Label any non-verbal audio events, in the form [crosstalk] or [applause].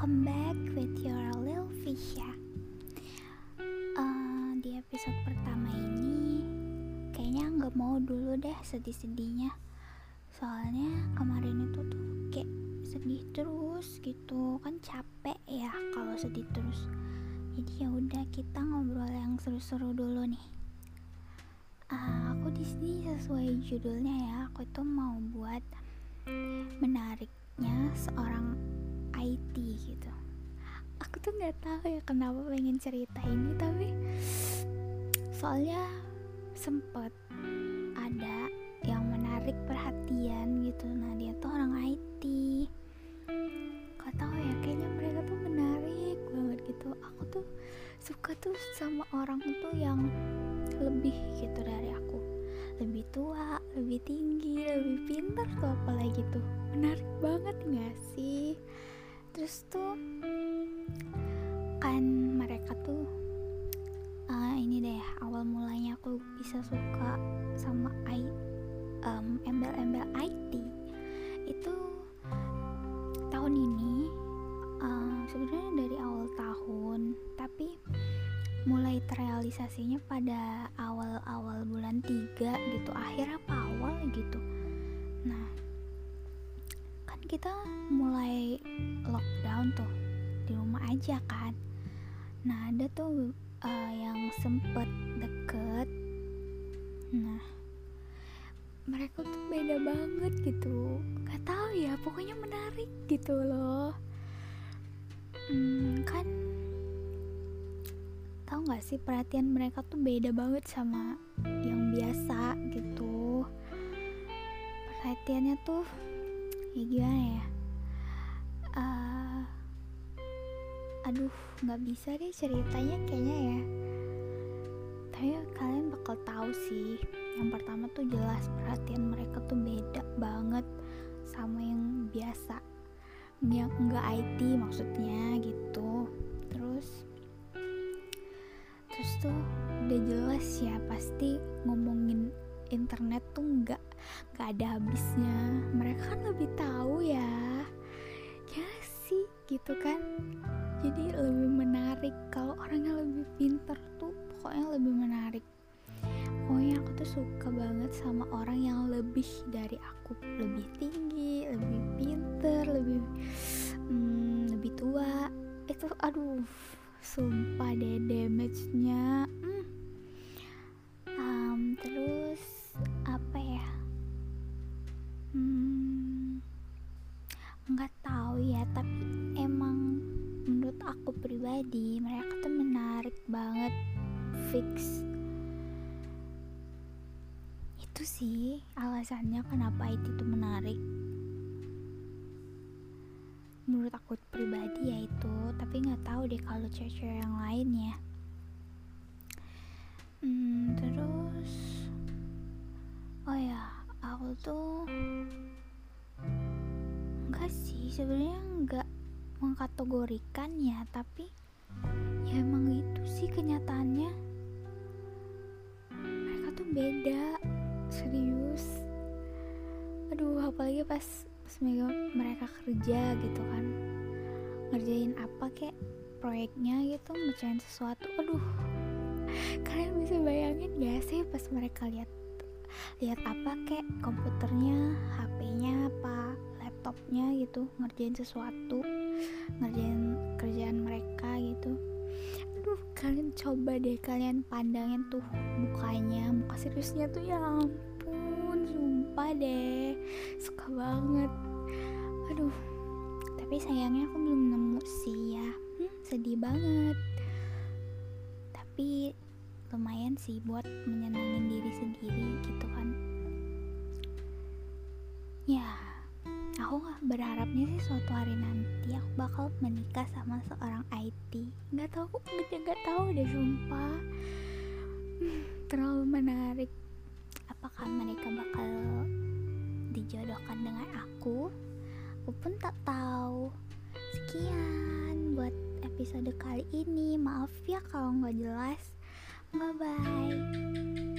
welcome back with your Lil Fisha. Ya. Uh, eh, di episode pertama ini, kayaknya nggak mau dulu deh sedih-sedihnya. Soalnya kemarin itu tuh kayak sedih terus gitu, kan capek ya kalau sedih terus. Jadi ya udah kita ngobrol yang seru-seru dulu nih. Uh, aku di sini sesuai judulnya ya, aku itu mau buat menariknya seorang IT gitu. Aku tuh nggak tahu ya kenapa pengen cerita ini tapi soalnya sempet ada yang menarik perhatian gitu. Nah dia tuh orang IT gak tau ya kayaknya mereka tuh menarik banget gitu. Aku tuh suka tuh sama orang tuh yang lebih gitu dari aku. Lebih tua, lebih tinggi, lebih pintar tuh apalagi tuh. Menarik banget gak sih terus tuh kan mereka tuh uh, ini deh awal mulanya aku bisa suka sama I, um, embel-embel IT itu tahun ini uh, sebenarnya dari awal tahun tapi mulai terrealisasinya pada awal-awal bulan 3 gitu akhir apa awal gitu kita mulai lockdown tuh di rumah aja kan. Nah ada tuh uh, yang sempet deket. Nah mereka tuh beda banget gitu. Gak tahu ya pokoknya menarik gitu loh. Hmm, kan tahu nggak sih perhatian mereka tuh beda banget sama yang biasa gitu. Perhatiannya tuh ya gimana ya? Uh, aduh nggak bisa deh ceritanya kayaknya ya. Tapi kalian bakal tahu sih yang pertama tuh jelas perhatian mereka tuh beda banget sama yang biasa. Yang enggak IT maksudnya gitu. Terus terus tuh udah jelas ya pasti ngomongin internet tuh nggak nggak ada habisnya. Mereka kan lebih tahu ya. Ya sih gitu kan. Jadi lebih menarik. Kalau orangnya lebih pinter tuh pokoknya lebih menarik. Pokoknya aku tuh suka banget sama orang yang lebih dari aku. Lebih tinggi lebih pinter lebih hmm, lebih tua. Itu aduh sumpah deh damage-nya. hmm. Pribadi mereka tuh menarik banget fix. Itu sih alasannya kenapa itu tuh menarik. Menurut aku pribadi ya itu tapi nggak tahu deh kalau cewek-cewek yang lain ya. Hmm, terus oh ya aku tuh enggak sih sebenarnya nggak mengkategorikan ya tapi ya emang itu sih kenyataannya. Mereka tuh beda serius. Aduh apalagi pas semoga mereka kerja gitu kan. Ngerjain apa kek proyeknya gitu ngerjain sesuatu. Aduh [laughs] kalian bisa bayangin gak sih pas mereka lihat lihat apa kek komputernya HP-nya apa laptopnya gitu ngerjain sesuatu ngerjain kerjaan mereka gitu. Aduh kalian coba deh kalian pandangin tuh mukanya muka seriusnya tuh ya sumpah deh suka banget. Aduh tapi sayangnya aku belum nemu sih ya. Hmm, sedih banget. Tapi lumayan sih buat menyenangin diri sendiri gitu kan. Ya aku nggak berharapnya sih suatu hari nanti aku bakal menikah sama seorang IT nggak tahu nggak nggak tahu deh sumpah. [sighs] Terlalu menarik. Apakah mereka bakal dijodohkan dengan aku? Aku pun tak tahu. Sekian buat episode kali ini. Maaf ya kalau nggak jelas. Bye bye